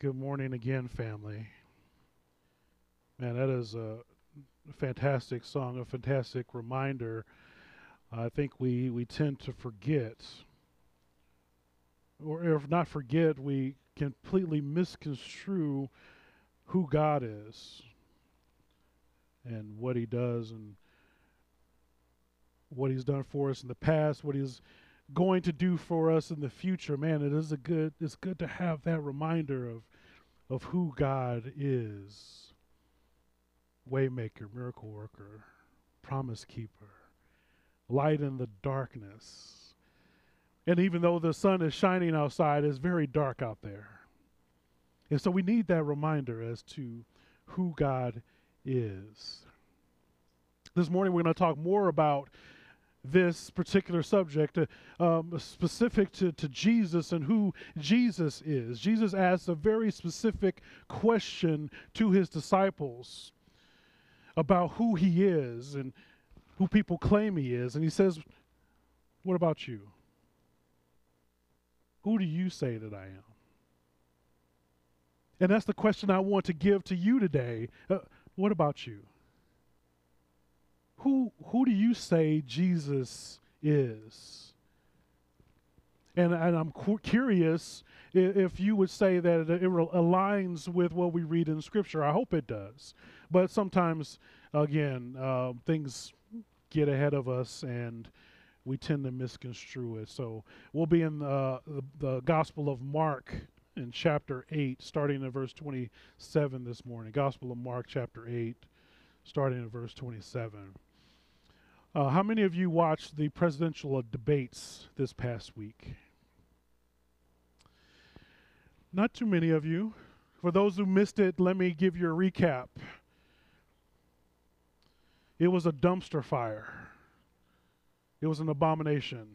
Good morning again, family. Man, that is a fantastic song, a fantastic reminder. I think we, we tend to forget, or if not forget, we completely misconstrue who God is and what He does and what He's done for us in the past, what He's going to do for us in the future. Man, it is a good it's good to have that reminder of of who God is. Waymaker, miracle worker, promise keeper, light in the darkness. And even though the sun is shining outside, it's very dark out there. And so we need that reminder as to who God is. This morning we're going to talk more about this particular subject, uh, um, specific to, to Jesus and who Jesus is. Jesus asks a very specific question to his disciples about who he is and who people claim he is. And he says, What about you? Who do you say that I am? And that's the question I want to give to you today. Uh, what about you? Who who do you say Jesus is? And, and I'm cu- curious if you would say that it, aligns with what we read in Scripture. I hope it does. But sometimes, again, uh, things get ahead of us and we tend to misconstrue it. So we'll be in the, the, the Gospel of Mark in chapter 8, starting in verse 27 this morning. Gospel of Mark, chapter 8, starting in verse 27. Uh, how many of you watched the presidential debates this past week? Not too many of you. For those who missed it, let me give you a recap. It was a dumpster fire. It was an abomination.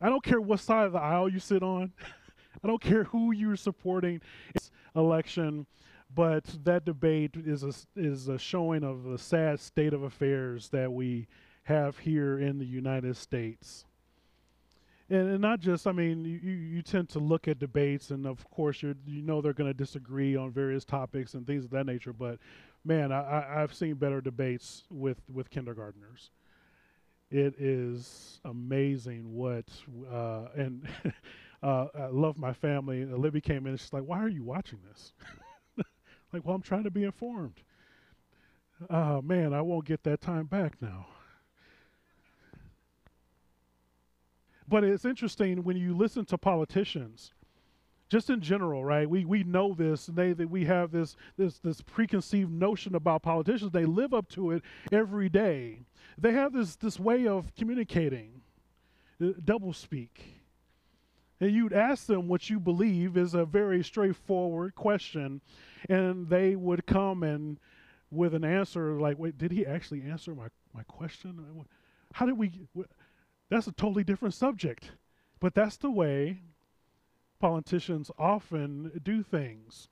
I don't care what side of the aisle you sit on. I don't care who you're supporting. It's election. But that debate is a, is a showing of the sad state of affairs that we have here in the United States. And, and not just, I mean, you, you tend to look at debates, and of course, you you know they're going to disagree on various topics and things of that nature. But man, I, I've seen better debates with, with kindergartners. It is amazing what, uh, and uh, I love my family. Libby came in and she's like, Why are you watching this? Like, well, I'm trying to be informed. Oh, man, I won't get that time back now. But it's interesting when you listen to politicians, just in general, right? We we know this. They that we have this this this preconceived notion about politicians. They live up to it every day. They have this this way of communicating, uh, double speak and you'd ask them what you believe is a very straightforward question, and they would come and with an answer like, "Wait, did he actually answer my my question? How did we?" That's a totally different subject, but that's the way politicians often do things.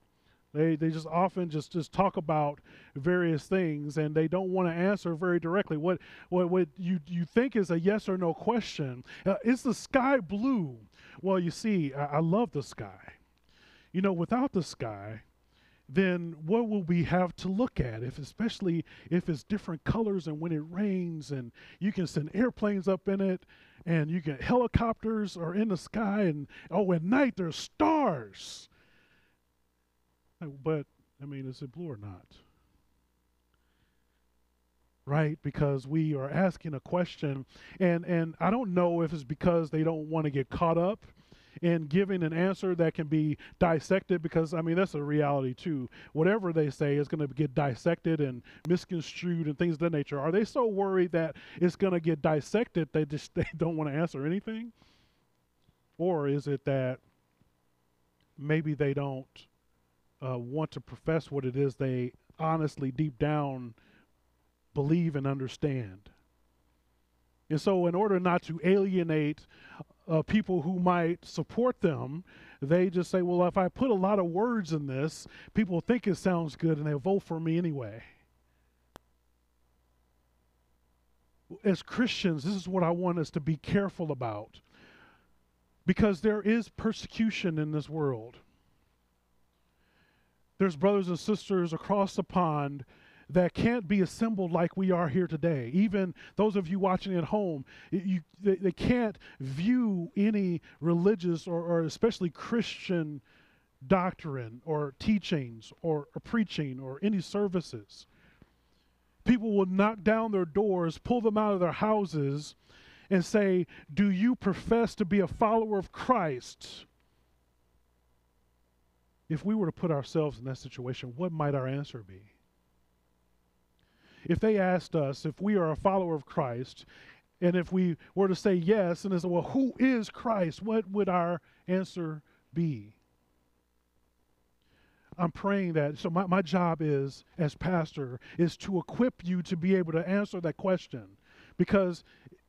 They they just often just just talk about various things and they don't want to answer very directly. What what what you you think is a yes or no question? Uh, is the sky blue? Well, you see, I, I love the sky. You know, without the sky, then what will we have to look at if especially if it's different colors and when it rains and you can send airplanes up in it and you get helicopters are in the sky and oh at night there's stars but i mean is it blue or not right? Because we are asking a question and and i don't know if it's because they don't want to get caught up in giving an answer that can be dissected because i mean that's a reality too. Whatever they say is going to get dissected and misconstrued and things of that nature. Are they so worried that it's going to get dissected they just they don't want to answer anything? Or is it that maybe they don't uh, want to profess what it is they honestly deep down believe and understand. And so, in order not to alienate uh, people who might support them, they just say, well, if I put a lot of words in this, people think it sounds good and they'll vote for me anyway. As Christians, this is what I want us to be careful about because there is persecution in this world. There's brothers and sisters across the pond that can't be assembled like we are here today. Even those of you watching at home, you, they, they can't view any religious or, or especially Christian doctrine or teachings or, or preaching or any services. People will knock down their doors, pull them out of their houses, and say, Do you profess to be a follower of Christ? If we were to put ourselves in that situation, what might our answer be? If they asked us if we are a follower of Christ, and if we were to say yes, and they said, Well, who is Christ? What would our answer be? I'm praying that. So my, my job is, as pastor, is to equip you to be able to answer that question because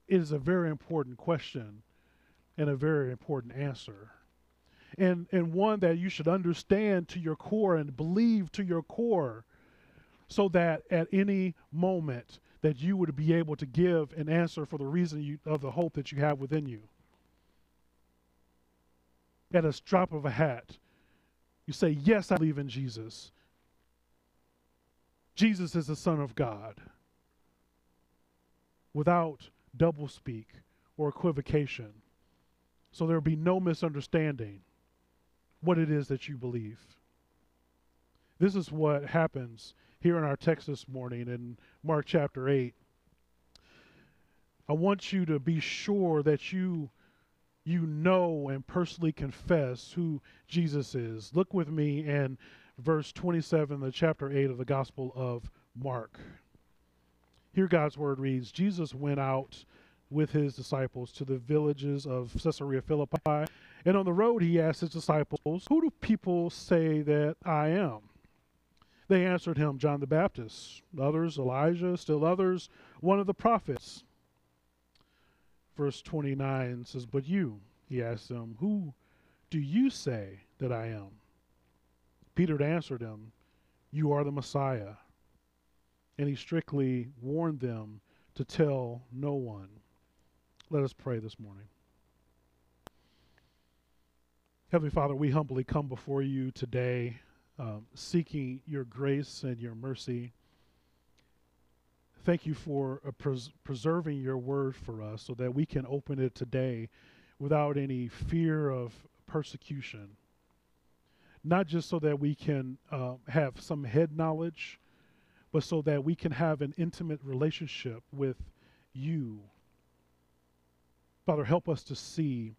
it is a very important question and a very important answer. And, and one that you should understand to your core and believe to your core so that at any moment that you would be able to give an answer for the reason you, of the hope that you have within you. At a drop of a hat, you say, Yes, I believe in Jesus. Jesus is the Son of God. Without doublespeak or equivocation. So there will be no misunderstanding what it is that you believe. This is what happens here in our text this morning in Mark chapter 8. I want you to be sure that you you know and personally confess who Jesus is. Look with me in verse 27, the chapter 8 of the Gospel of Mark. Here God's word reads Jesus went out with his disciples to the villages of Caesarea Philippi, and on the road he asked his disciples, Who do people say that I am? They answered him, John the Baptist, others, Elijah, still others, one of the prophets verse 29 says, But you, he asked them, Who do you say that I am? Peter answered him, You are the Messiah. And he strictly warned them to tell no one. Let us pray this morning. Heavenly Father, we humbly come before you today, um, seeking your grace and your mercy thank you for uh, pres- preserving your word for us so that we can open it today without any fear of persecution. Not just so that we can uh, have some head knowledge, but so that we can have an intimate relationship with you. Father, help us to see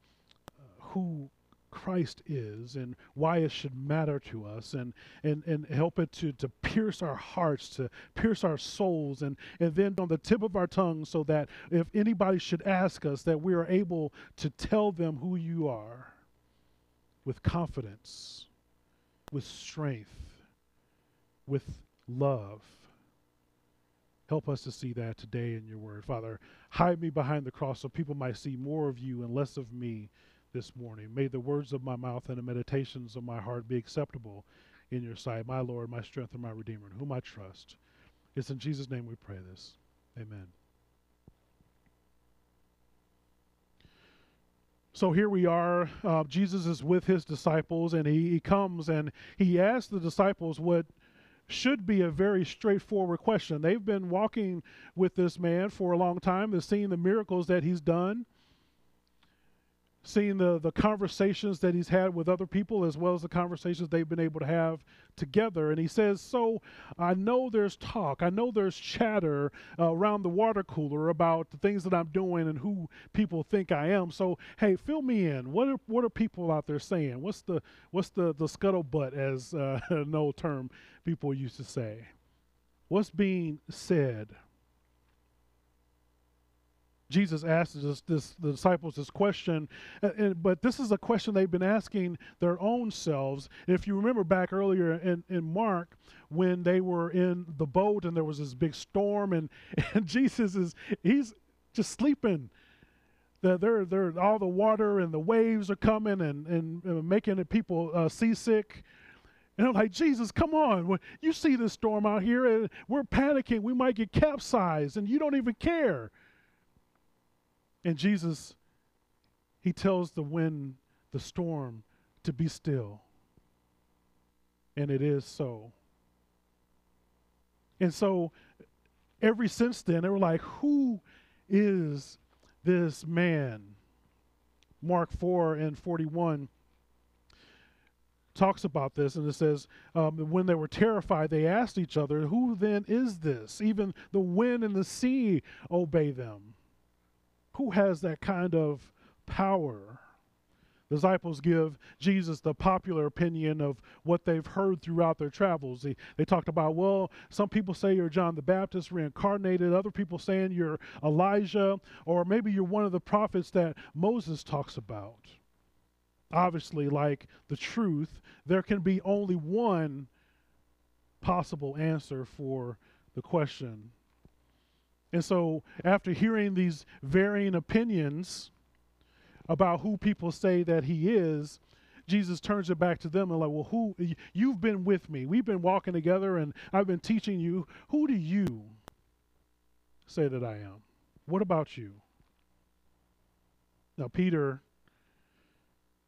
uh, who Christ is and why it should matter to us and, and, and help it to, to pierce our hearts, to pierce our souls, and, and then on the tip of our tongue so that if anybody should ask us, that we are able to tell them who you are with confidence, with strength, with love. Help us to see that today in your word. Father, hide me behind the cross so people might see more of you and less of me this morning. May the words of my mouth and the meditations of my heart be acceptable in your sight, my Lord, my strength, and my Redeemer, in whom I trust. It's in Jesus' name we pray this. Amen. So here we are. Uh, Jesus is with his disciples, and he, he comes and he asks the disciples what should be a very straightforward question. They've been walking with this man for a long time, they've seen the miracles that he's done seeing the, the conversations that he's had with other people as well as the conversations they've been able to have together. And he says, So I know there's talk, I know there's chatter uh, around the water cooler about the things that I'm doing and who people think I am. So, hey, fill me in. What are, what are people out there saying? What's the, what's the, the scuttlebutt, as uh, an old term people used to say? What's being said? Jesus asked this, this, the disciples this question, and, but this is a question they've been asking their own selves. If you remember back earlier in, in Mark, when they were in the boat and there was this big storm, and, and Jesus is he's just sleeping. The, they're, they're, all the water and the waves are coming and, and, and making people uh, seasick. And I'm like, Jesus, come on. You see this storm out here, and we're panicking. We might get capsized, and you don't even care. And Jesus, he tells the wind, the storm, to be still. And it is so. And so, ever since then, they were like, who is this man? Mark 4 and 41 talks about this, and it says, um, when they were terrified, they asked each other, Who then is this? Even the wind and the sea obey them. Who has that kind of power? The disciples give Jesus the popular opinion of what they've heard throughout their travels. They, they talked about, well, some people say you're John the Baptist reincarnated, other people saying you're Elijah, or maybe you're one of the prophets that Moses talks about. Obviously, like the truth, there can be only one possible answer for the question. And so, after hearing these varying opinions, about who people say that he is, Jesus turns it back to them and like, well, who you've been with me. We've been walking together and I've been teaching you. Who do you say that I am? What about you? Now, Peter,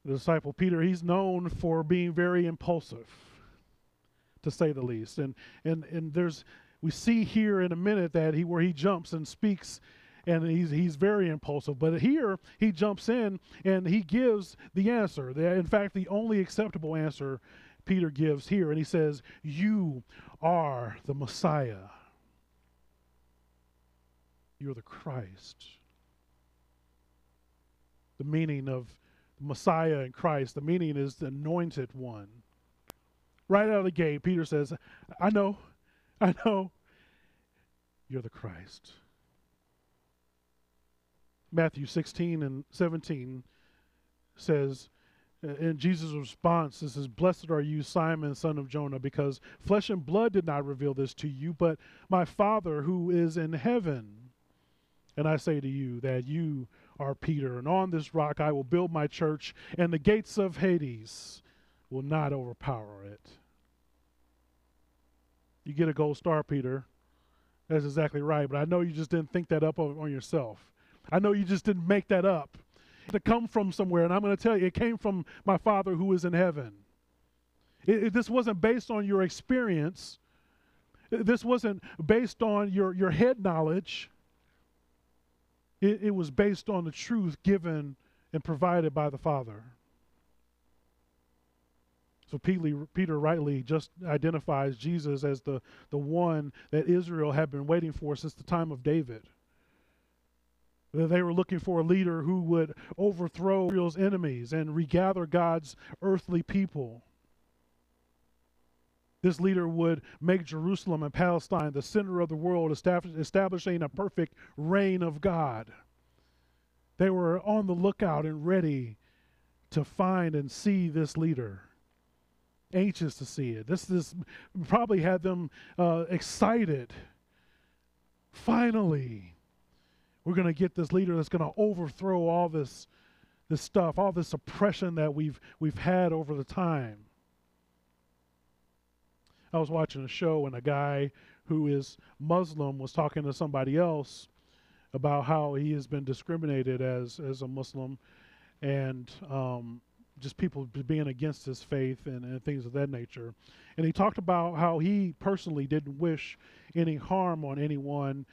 the disciple Peter, he's known for being very impulsive, to say the least. And and and there's we see here in a minute that he where he jumps and speaks and he's he's very impulsive. But here he jumps in and he gives the answer. The, in fact, the only acceptable answer Peter gives here, and he says, "You are the Messiah. You're the Christ." The meaning of Messiah and Christ, the meaning is the anointed one. Right out of the gate, Peter says, I know, I know, you're the Christ. Matthew 16 and 17 says, uh, in Jesus' response, this is, Blessed are you, Simon, son of Jonah, because flesh and blood did not reveal this to you, but my Father who is in heaven. And I say to you that you are Peter, and on this rock I will build my church, and the gates of Hades will not overpower it. You get a gold star, Peter. That's exactly right, but I know you just didn't think that up on yourself. I know you just didn't make that up. To come from somewhere, and I'm going to tell you, it came from my Father who is in heaven. It, it, this wasn't based on your experience. This wasn't based on your, your head knowledge. It, it was based on the truth given and provided by the Father. So Peter, Peter rightly just identifies Jesus as the, the one that Israel had been waiting for since the time of David. They were looking for a leader who would overthrow Israel's enemies and regather God's earthly people. This leader would make Jerusalem and Palestine the center of the world, establishing a perfect reign of God. They were on the lookout and ready to find and see this leader, anxious to see it. This, this probably had them uh, excited. Finally, we're going to get this leader that's going to overthrow all this, this stuff, all this oppression that we've, we've had over the time. I was watching a show and a guy who is Muslim was talking to somebody else about how he has been discriminated as as a Muslim, and um, just people being against his faith and, and things of that nature. And he talked about how he personally didn't wish any harm on anyone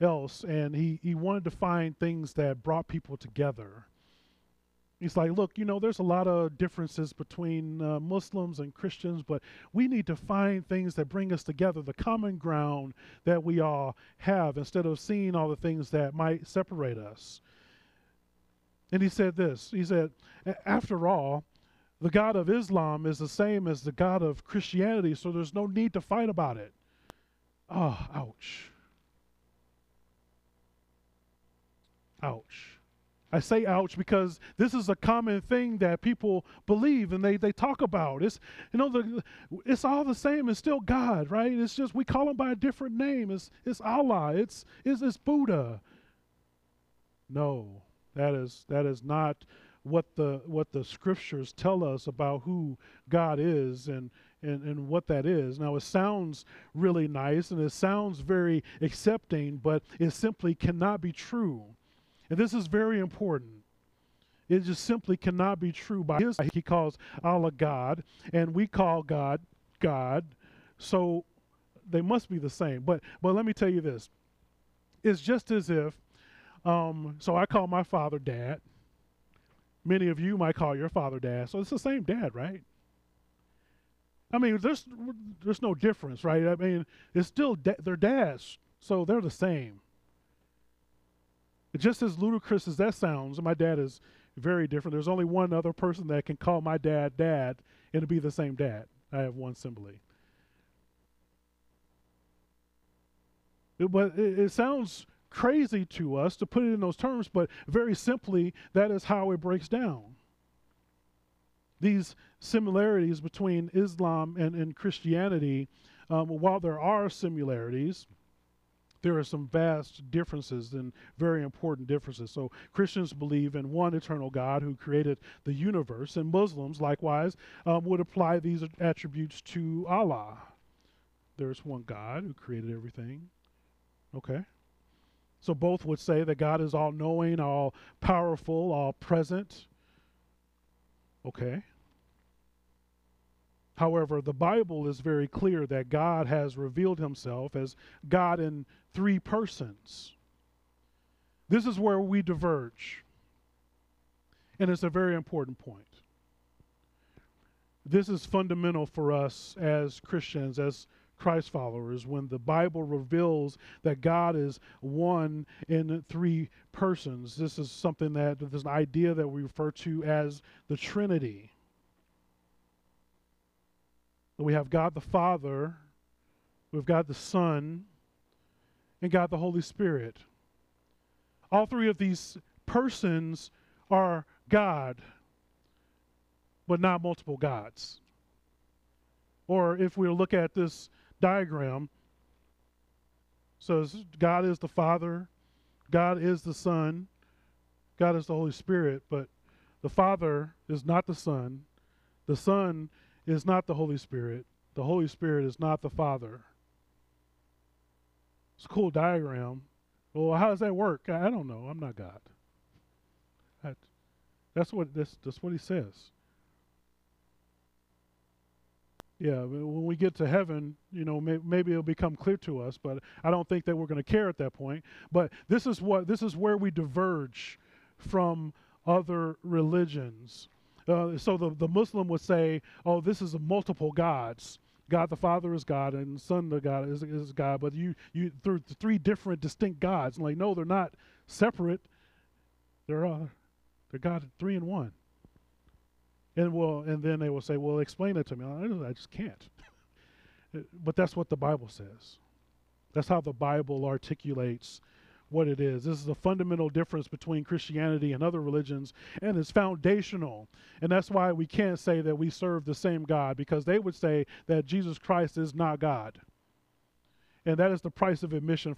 else, and he, he wanted to find things that brought people together. He's like, look, you know, there's a lot of differences between uh, Muslims and Christians, but we need to find things that bring us together, the common ground that we all have, instead of seeing all the things that might separate us. And he said this He said, after all, the God of Islam is the same as the God of Christianity, so there's no need to fight about it. Oh, ouch. Ouch. I say ouch because this is a common thing that people believe and they, they talk about. It's you know the it's all the same. It's still God, right? It's just we call him by a different name. It's it's Allah. It's it's, it's Buddha. No, that is that is not what the what the scriptures tell us about who God is and and, and what that is. Now, it sounds really nice and it sounds very accepting, but it simply cannot be true. And this is very important. It just simply cannot be true by his he calls Allah God, and we call God God, so they must be the same. But but let me tell you this: it's just as if. Um, so I call my father dad. Many of you might call your father dad. So it's the same dad, right? I mean, there's there's no difference, right? I mean, it's still da- they're dads, so they're the same. Just as ludicrous as that sounds, my dad is very different. There's only one other person that can call my dad dad and it'll be the same dad. I have one simile. But it, it sounds crazy to us to put it in those terms, but very simply, that is how it breaks down. These similarities between Islam and, and Christianity, um, while there are similarities, there are some vast differences and very important differences. So, Christians believe in one eternal God who created the universe, and Muslims, likewise, um, would apply these attributes to Allah. There's one God who created everything. Okay? So, both would say that God is all knowing, all powerful, all present. Okay? However, the Bible is very clear that God has revealed himself as God in three persons. This is where we diverge. And it's a very important point. This is fundamental for us as Christians, as Christ followers, when the Bible reveals that God is one in three persons. This is something that, this an idea that we refer to as the Trinity. We have God the Father, we've got the Son, and God the Holy Spirit. All three of these persons are God, but not multiple gods. Or if we look at this diagram, so God is the Father, God is the Son, God is the Holy Spirit, but the Father is not the Son, the Son is not the Holy Spirit. The Holy Spirit is not the Father. It's a cool diagram. Well, how does that work? I don't know. I'm not God. That's what that's, that's what he says. Yeah, when we get to heaven, you know, may, maybe it'll become clear to us, but I don't think that we're going to care at that point. But this is what this is where we diverge from other religions. Uh, so the, the Muslim would say, oh, this is multiple gods. God the Father is God and the Son the God is, is God, but you you through three different distinct gods. And like, no, they're not separate. They're uh, they're God three in one. And well, and then they will say, well, explain it to me. I just can't. Uh, but that's what the Bible says. That's how the Bible articulates what it is. This is a fundamental difference between Christianity and other religions, and it's foundational. And that's why we can't say that we serve the same God, because they would say that Jesus Christ is not God. And that is the price of admission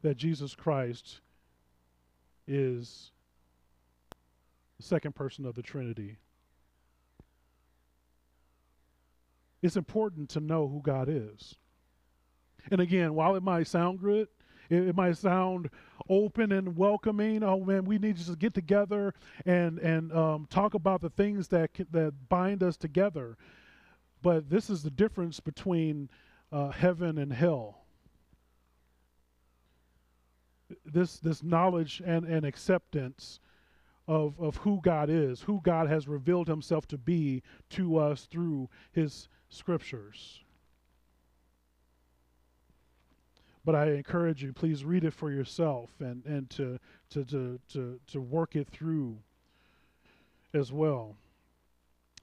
that Jesus Christ is second person of the Trinity. It's important to know who God is. And again, while it might sound good, it, it might sound open and welcoming. Oh man, we need to just get together and and um, talk about the things that that bind us together. But this is the difference between uh, heaven and hell. This this knowledge and, and acceptance of, of who God is, who God has revealed himself to be to us through his scriptures. but I encourage you, please read it for yourself and, and to, to, to, to, to work it through as well.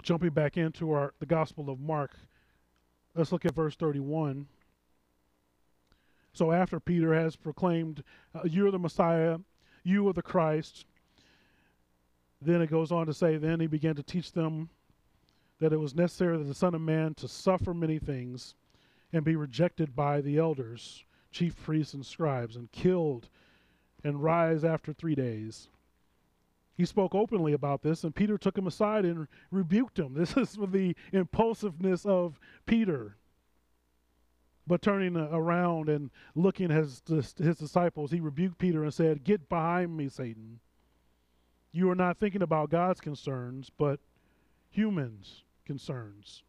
Jumping back into our the Gospel of Mark, let's look at verse 31. So after Peter has proclaimed, uh, You are the Messiah, you are the Christ, then it goes on to say, Then he began to teach them that it was necessary that the Son of Man to suffer many things and be rejected by the elders chief priests and scribes and killed and rise after three days. He spoke openly about this, and Peter took him aside and rebuked him. This is the impulsiveness of Peter. But turning around and looking at his, his disciples, he rebuked Peter and said, Get behind me, Satan. You are not thinking about God's concerns, but humans' concerns.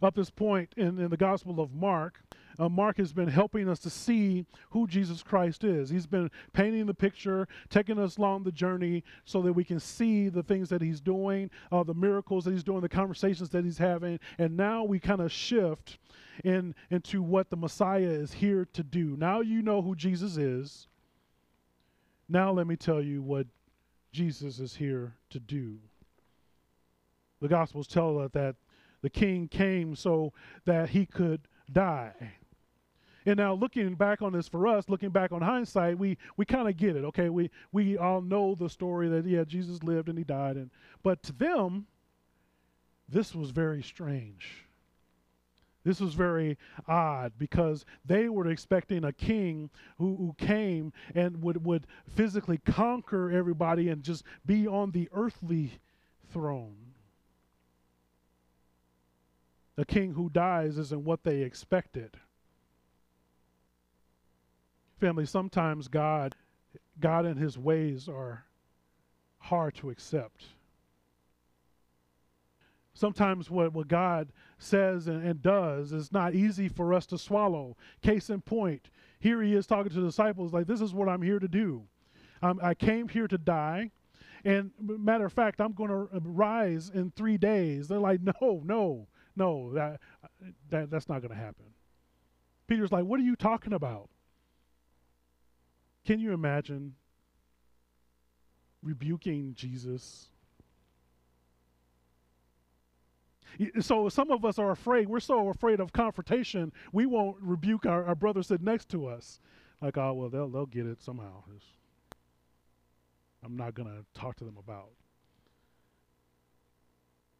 Up this point in, in the Gospel of Mark, uh, Mark has been helping us to see who Jesus Christ is. He's been painting the picture, taking us along the journey so that we can see the things that he's doing, uh, the miracles that he's doing, the conversations that he's having. And now we kind of shift in, into what the Messiah is here to do. Now you know who Jesus is. Now let me tell you what Jesus is here to do. The Gospels tell us that the king came so that he could die. And now looking back on this for us, looking back on hindsight, we we kind of get it. Okay, we we all know the story that yeah, Jesus lived and he died and but to them this was very strange. This was very odd because they were expecting a king who, who came and would, would physically conquer everybody and just be on the earthly throne. A king who dies isn't what they expected. Family, sometimes God, God and his ways are hard to accept. Sometimes what, what God says and, and does is not easy for us to swallow. Case in point, here he is talking to the disciples like, This is what I'm here to do. Um, I came here to die. And matter of fact, I'm going to rise in three days. They're like, No, no, no, that, that that's not going to happen. Peter's like, What are you talking about? Can you imagine rebuking Jesus? So some of us are afraid. We're so afraid of confrontation, we won't rebuke our, our brother sitting next to us. Like, oh, well, they'll, they'll get it somehow. It's, I'm not going to talk to them about.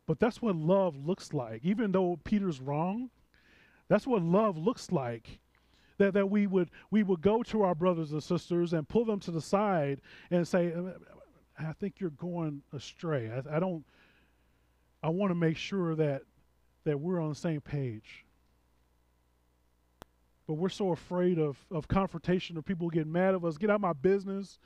But that's what love looks like. Even though Peter's wrong, that's what love looks like that, that we would we would go to our brothers and sisters and pull them to the side and say uh, i think you're going astray i, I don't i want to make sure that that we're on the same page. But we're so afraid of, of confrontation or people getting mad at us. Get out of my business.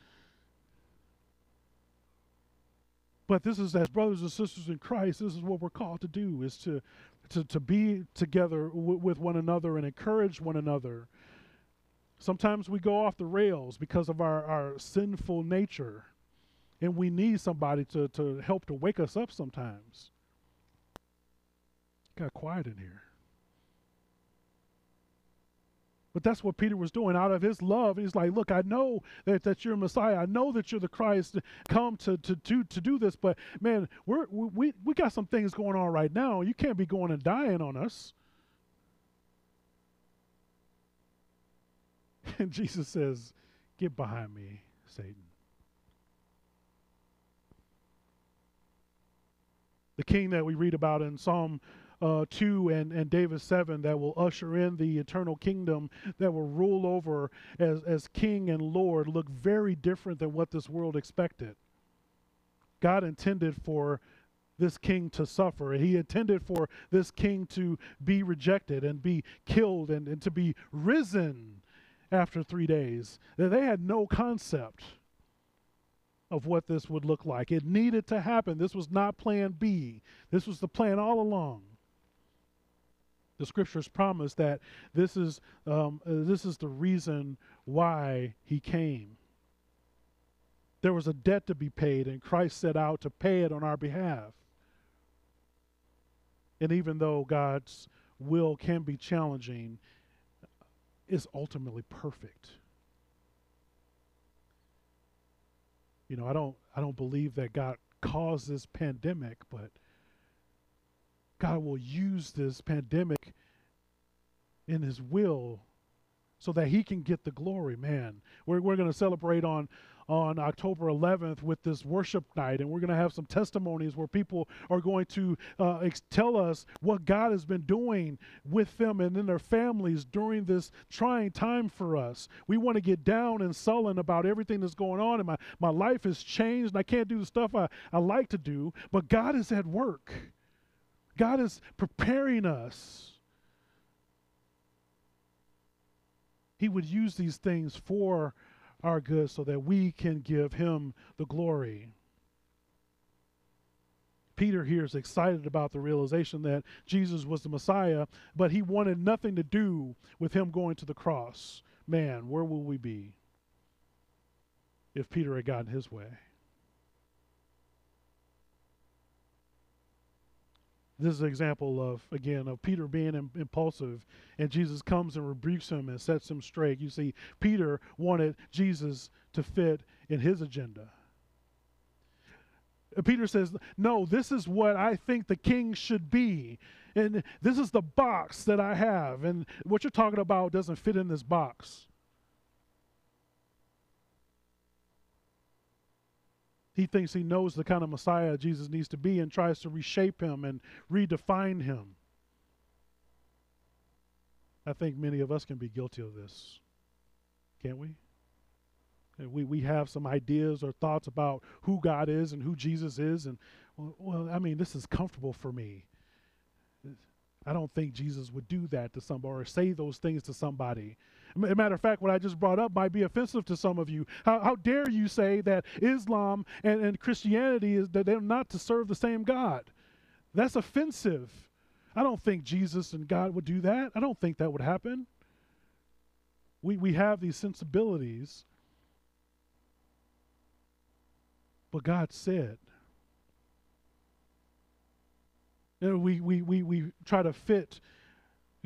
But this is as brothers and sisters in christ this is what we're called to do is to to, to be together with one another and encourage one another. Sometimes we go off the rails because of our, our sinful nature, and we need somebody to, to help to wake us up sometimes. Got quiet in here. But that's what Peter was doing out of his love. He's like, Look, I know that, that you're Messiah. I know that you're the Christ come to, to, to, to do this, but man, we're, we, we got some things going on right now. You can't be going and dying on us. And Jesus says, Get behind me, Satan. The king that we read about in Psalm uh, 2 and, and David 7 that will usher in the eternal kingdom that will rule over as, as king and Lord look very different than what this world expected. God intended for this king to suffer. He intended for this king to be rejected and be killed and, and to be risen after three days. They had no concept of what this would look like. It needed to happen. This was not plan B, this was the plan all along. The scriptures promise that this is, um, uh, this is the reason why he came. There was a debt to be paid, and Christ set out to pay it on our behalf. And even though God's will can be challenging, is ultimately perfect. You know, I don't I don't believe that God caused this pandemic, but God will use this pandemic in his will so that he can get the glory, man. We're we're going to celebrate on on October 11th with this worship night, and we're going to have some testimonies where people are going to uh, ex- tell us what God has been doing with them and in their families during this trying time for us. We want to get down and sullen about everything that's going on, and my, my life has changed, and I can't do the stuff I, I like to do, but God is at work. God is preparing us. He would use these things for our good so that we can give him the glory. Peter here is excited about the realization that Jesus was the Messiah, but he wanted nothing to do with him going to the cross. Man, where will we be if Peter had gotten his way? This is an example of, again, of Peter being Im- impulsive, and Jesus comes and rebukes him and sets him straight. You see, Peter wanted Jesus to fit in his agenda. Peter says, No, this is what I think the king should be. And this is the box that I have. And what you're talking about doesn't fit in this box. He thinks he knows the kind of Messiah Jesus needs to be and tries to reshape him and redefine him. I think many of us can be guilty of this, can't we? we, we have some ideas or thoughts about who God is and who Jesus is. And, well, well, I mean, this is comfortable for me. I don't think Jesus would do that to somebody or say those things to somebody. As a matter of fact, what I just brought up might be offensive to some of you. How, how dare you say that Islam and, and Christianity is that they're not to serve the same God? That's offensive. I don't think Jesus and God would do that. I don't think that would happen. We, we have these sensibilities But God said. You know, we, we, we, we try to fit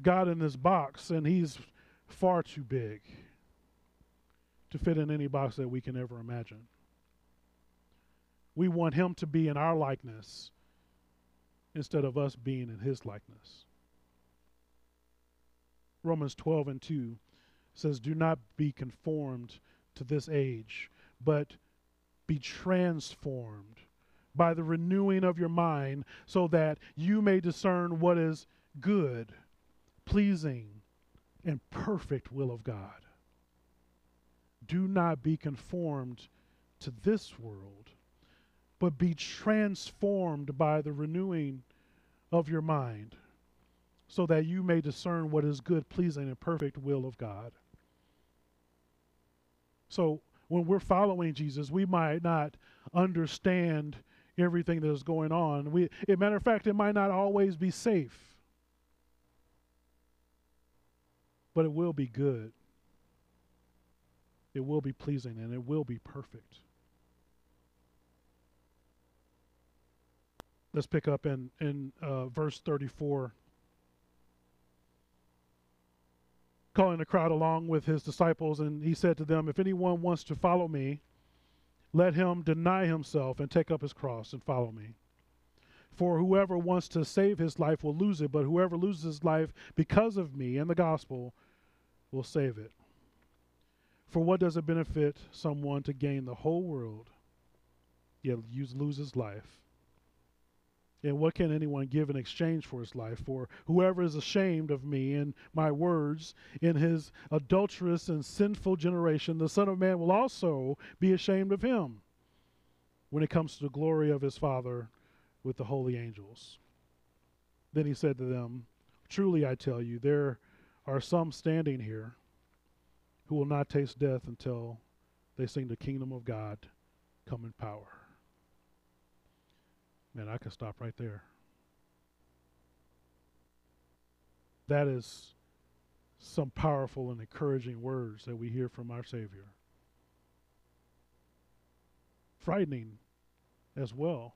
God in this box, and He's far too big to fit in any box that we can ever imagine. We want Him to be in our likeness instead of us being in His likeness. Romans 12 and 2 says, Do not be conformed to this age, but be transformed by the renewing of your mind so that you may discern what is good, pleasing, and perfect will of God. Do not be conformed to this world, but be transformed by the renewing of your mind so that you may discern what is good, pleasing, and perfect will of God. So, when we're following Jesus, we might not understand everything that is going on. We, as a matter of fact, it might not always be safe, but it will be good. It will be pleasing and it will be perfect. Let's pick up in, in uh, verse 34. calling the crowd along with his disciples, and he said to them, If anyone wants to follow me, let him deny himself and take up his cross and follow me. For whoever wants to save his life will lose it, but whoever loses his life because of me and the gospel will save it. For what does it benefit someone to gain the whole world, yet lose his life? And what can anyone give in exchange for his life? For whoever is ashamed of me and my words in his adulterous and sinful generation, the Son of Man will also be ashamed of him when it comes to the glory of his Father with the holy angels. Then he said to them, Truly I tell you, there are some standing here who will not taste death until they sing the kingdom of God come in power. Man, I could stop right there. That is some powerful and encouraging words that we hear from our Savior. Frightening as well.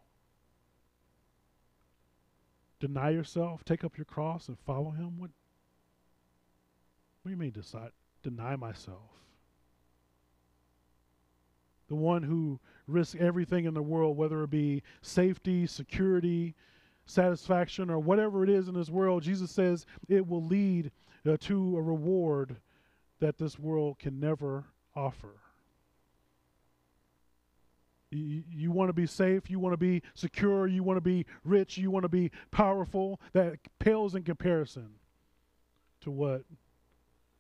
Deny yourself, take up your cross, and follow Him? What, what do you mean, decide, deny myself? The one who risks everything in the world, whether it be safety, security, satisfaction, or whatever it is in this world, Jesus says it will lead uh, to a reward that this world can never offer. You, you want to be safe, you want to be secure, you want to be rich, you want to be powerful. That pales in comparison to what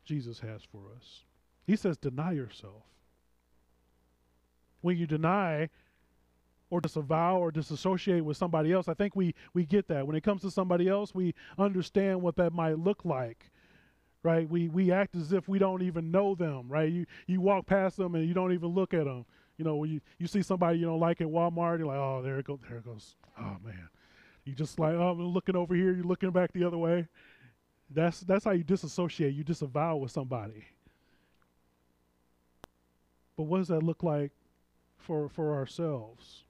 Jesus has for us. He says, deny yourself when you deny or disavow or disassociate with somebody else, I think we, we get that. When it comes to somebody else, we understand what that might look like. Right? We we act as if we don't even know them, right? You you walk past them and you don't even look at them. You know, when you, you see somebody you don't like at Walmart, you're like, oh, there it goes, there it goes. Oh man. You just like, oh, I'm looking over here, you're looking back the other way. That's that's how you disassociate, you disavow with somebody. But what does that look like for for ourselves?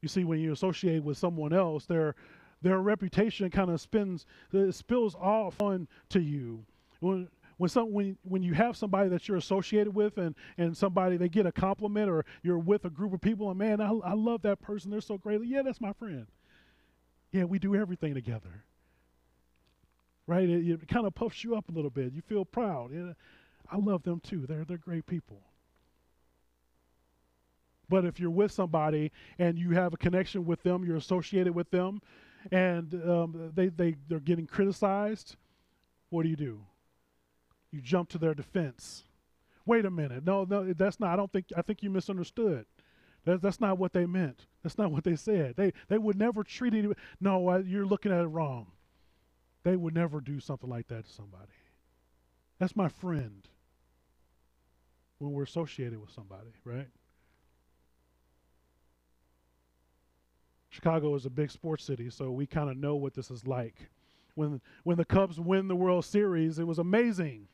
You see, when you associate with someone else, their their reputation kind of spins uh, spills off on to you. When when some when when you have somebody that you're associated with and and somebody they get a compliment or you're with a group of people and man I, I love that person. They're so great. Yeah that's my friend. Yeah we do everything together. Right? It, it kind of puffs you up a little bit. You feel proud. I love them too. They're they're great people but if you're with somebody and you have a connection with them you're associated with them and um, they, they, they're getting criticized what do you do you jump to their defense. Wait a minute. No, no, that's not. I don't think. I think you misunderstood. That, that's not what they meant. That's not what they said. They they would never treat it. No, you're looking at it wrong. They would never do something like that to somebody. That's my friend. When we're associated with somebody, right? Chicago is a big sports city, so we kind of know what this is like. When when the Cubs win the World Series, it was amazing.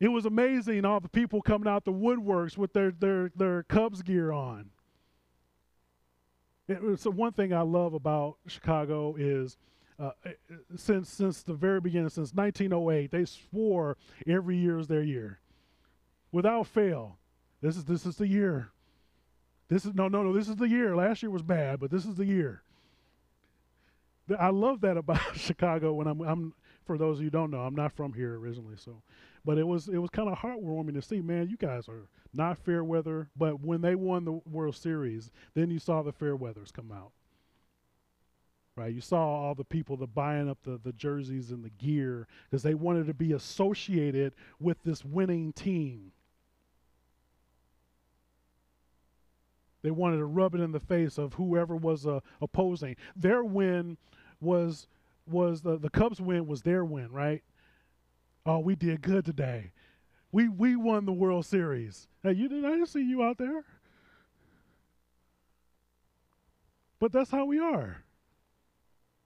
It was amazing all the people coming out the woodworks with their their their Cubs gear on. It, so one thing I love about Chicago is uh, eh, since since the very beginning, since 1908, they swore every year is their year, without fail. This is this is the year. This is no no no. This is the year. Last year was bad, but this is the year. I love that about Chicago. When I'm, I'm for those of you don't know, I'm not from here originally, so but it was it was kind of heartwarming to see, man, you guys are not fair weather, but when they won the World Series, then you saw the fair weathers come out. Right? You saw all the people the buying up the, the jerseys and the gear because they wanted to be associated with this winning team. They wanted to rub it in the face of whoever was uh, opposing. Their win was was the, the Cubs win was their win, right? Oh, we did good today. We we won the World Series. Hey, you did I didn't see you out there. But that's how we are.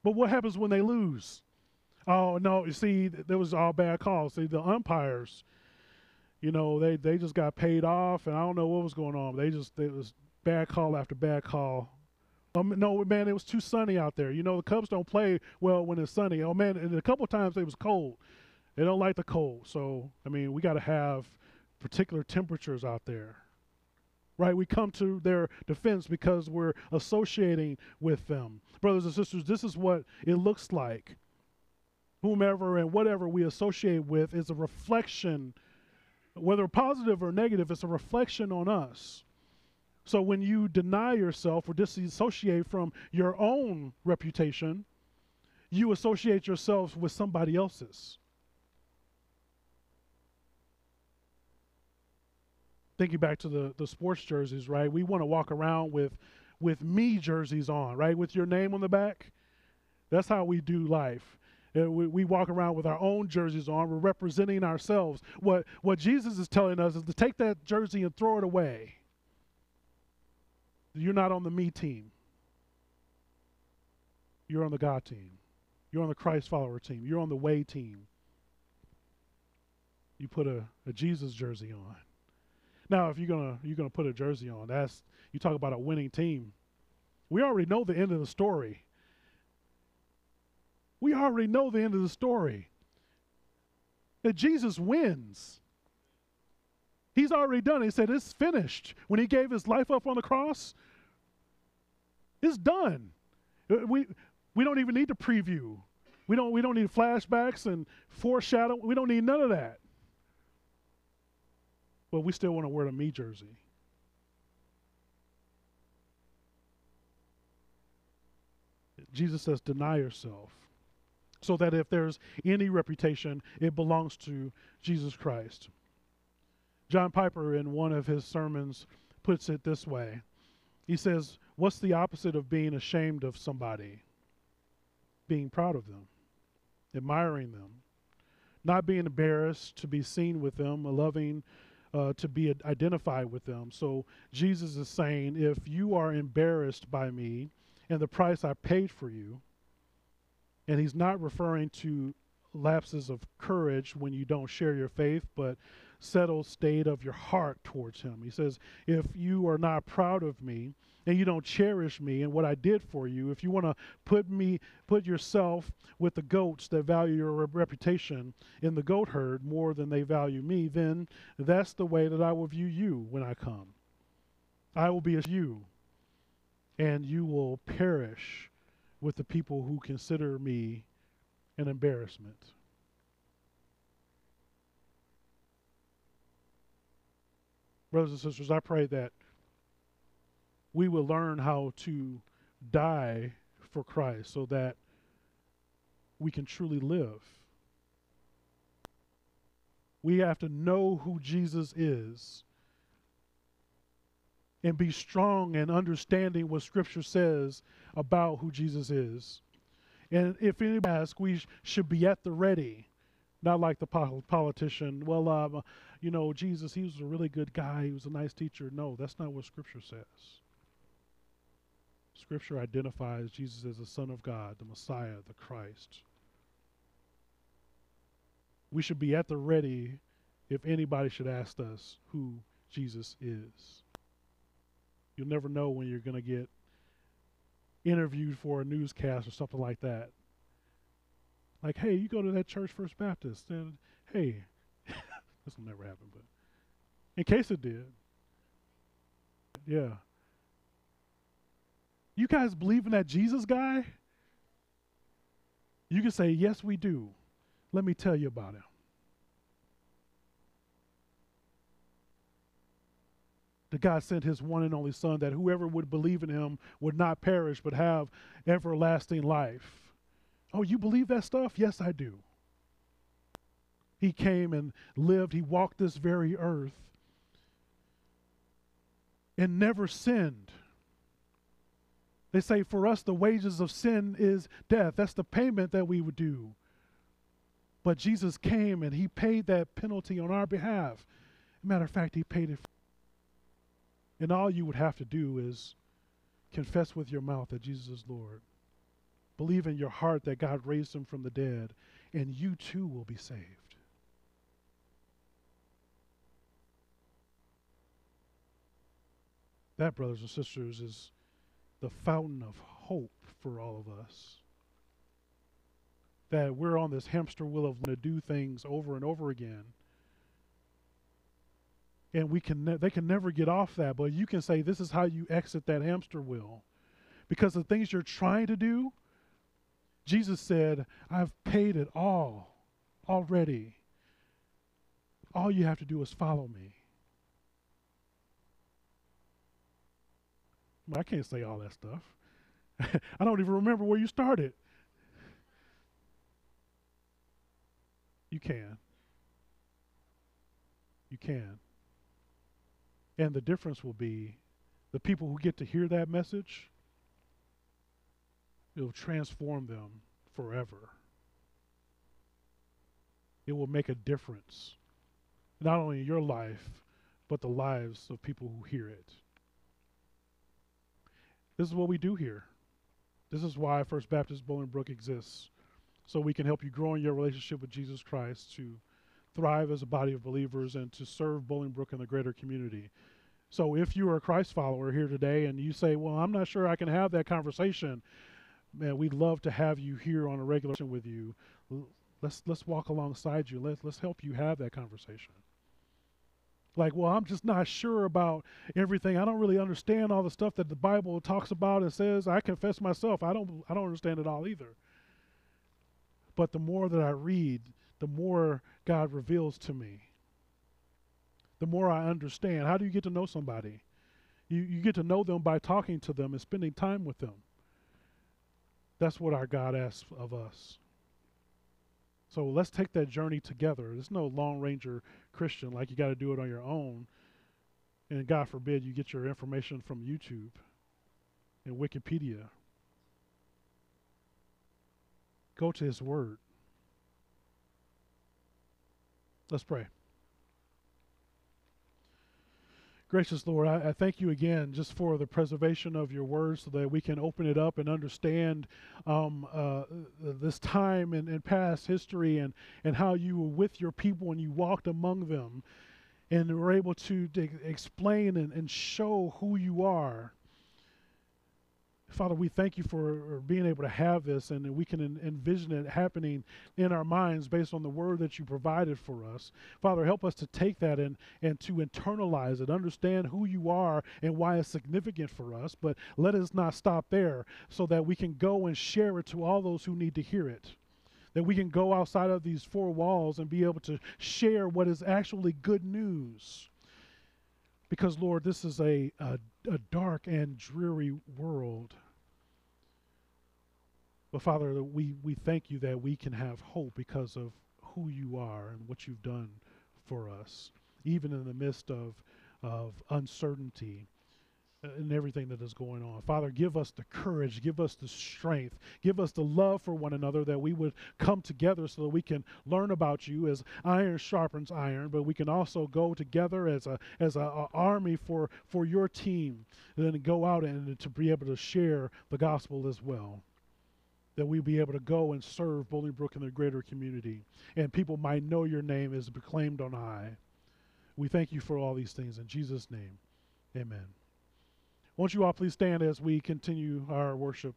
But what happens when they lose? Oh no, you see, there was all bad calls. See, the umpires, you know, they they just got paid off, and I don't know what was going on. They just it was bad call after bad call. Um, no, man, it was too sunny out there. You know, the Cubs don't play well when it's sunny. Oh man, and a couple times it was cold. They don't like the cold. So, I mean, we got to have particular temperatures out there. Right? We come to their defense because we're associating with them. Brothers and sisters, this is what it looks like. Whomever and whatever we associate with is a reflection, whether positive or negative, it's a reflection on us. So when you deny yourself or disassociate from your own reputation, you associate yourself with somebody else's. thinking back to the, the sports jerseys, right? We want to walk around with with me jerseys on, right? With your name on the back. That's how we do life. Uh, we, we walk around with our own jerseys on. We're representing ourselves. What what Jesus is telling us is to take that jersey and throw it away. You're not on the me team. You're on the God team. You're on the Christ follower team. You're on the way team. You put a, a Jesus jersey on. Now, if you're gonna you're gonna put a jersey on, that's you talk about a winning team. We already know the end of the story. We already know the end of the story. That Jesus wins. He's already done. He said it's finished. When he gave his life up on the cross, it's done. Uh, we we don't even need to preview. We don't we don't need flashbacks and foreshadow. We don't need none of that but we still want to wear the me jersey. Jesus says, deny yourself. So that if there's any reputation, it belongs to Jesus Christ. John Piper, in one of his sermons, puts it this way He says, What's the opposite of being ashamed of somebody? Being proud of them, admiring them, not being embarrassed to be seen with them, loving uh, to be identified with them. So Jesus is saying, if you are embarrassed by me and the price I paid for you, and he's not referring to lapses of courage when you don't share your faith, but settled state of your heart towards him. He says, if you are not proud of me and you don't cherish me and what I did for you, if you want to put me, put yourself with the goats that value your reputation in the goat herd more than they value me, then that's the way that I will view you when I come. I will be as you, and you will perish with the people who consider me an embarrassment. Brothers and sisters, I pray that we will learn how to die for Christ so that we can truly live. We have to know who Jesus is and be strong in understanding what Scripture says about who Jesus is. And if anybody asks, we sh- should be at the ready, not like the pol- politician. Well, um, you know, Jesus, he was a really good guy. He was a nice teacher. No, that's not what Scripture says. Scripture identifies Jesus as the Son of God, the Messiah, the Christ. We should be at the ready if anybody should ask us who Jesus is. You'll never know when you're going to get interviewed for a newscast or something like that. Like, hey, you go to that church First Baptist, and hey, this will never happen, but in case it did, yeah. You guys believe in that Jesus guy? You can say, yes, we do. Let me tell you about him. that God sent his one and only Son, that whoever would believe in him would not perish but have everlasting life. Oh, you believe that stuff? Yes, I do. He came and lived, he walked this very earth and never sinned. They say for us, the wages of sin is death. That's the payment that we would do. But Jesus came and he paid that penalty on our behalf. Matter of fact, he paid it. And all you would have to do is confess with your mouth that Jesus is Lord. Believe in your heart that God raised him from the dead, and you too will be saved. That, brothers and sisters, is the fountain of hope for all of us. That we're on this hamster wheel of to do things over and over again and we can they can never get off that but you can say this is how you exit that hamster wheel because the things you're trying to do jesus said i've paid it all already. All you have to do is follow me. I can't say all that stuff. I don't even remember where you started. You can. You can. And the difference will be the people who get to hear that message, it will transform them forever. It will make a difference, not only in your life, but the lives of people who hear it. This is what we do here. This is why First Baptist Bolingbrook exists. So we can help you grow in your relationship with Jesus Christ to thrive as a body of believers and to serve Bolingbrook and the greater community. So if you are a Christ follower here today and you say, "Well, I'm not sure I can have that conversation," man, we'd love to have you here on a regular with you. Let's let's walk alongside you. Let's let's help you have that conversation. Like, well, I'm just not sure about everything. I don't really understand all the stuff that the Bible talks about and says. I confess myself, I don't I don't understand it all either. But the more that I read, the more God reveals to me. The more I understand. How do you get to know somebody? You, you get to know them by talking to them and spending time with them. That's what our God asks of us. So let's take that journey together. There's no long ranger Christian like you got to do it on your own. And God forbid you get your information from YouTube and Wikipedia. Go to His Word. Let's pray. Gracious Lord, I, I, thank you again just for the preservation of your word so that we can open it up and understand um, uh, this time and, and past history and, and how you were with your people and you walked among them and were able to, to explain and, and show who you are. Father, we thank you for uh, being able to have this and we can envision it happening in our minds based on the word that you provided for us. Father, help us to take that and, and to internalize it, understand who you are and why it's significant for us, but let us not stop there so that we can go and share it to all those who need to hear it. That we can go outside of these four walls and be able to share what is actually good news. Because, Lord, this is a, a, a dark and dreary world. But Father, we, we thank you that we can have hope because of who you are and what you've done for us, even in the midst of, of uncertainty uh, and everything that is going on. Father, give us the courage, give us the strength, give us the love for one another that we would come together so that we can learn about you as iron sharpens iron, but we can also go together as a as a, a army for for your team, and then go out and to be able to share the gospel as well that we be able to go and serve Bolingbrook and the greater community, and people might know your name is proclaimed on high. We thank you for all these things in Jesus' name. Amen. Won't you all please stand as we continue our worship?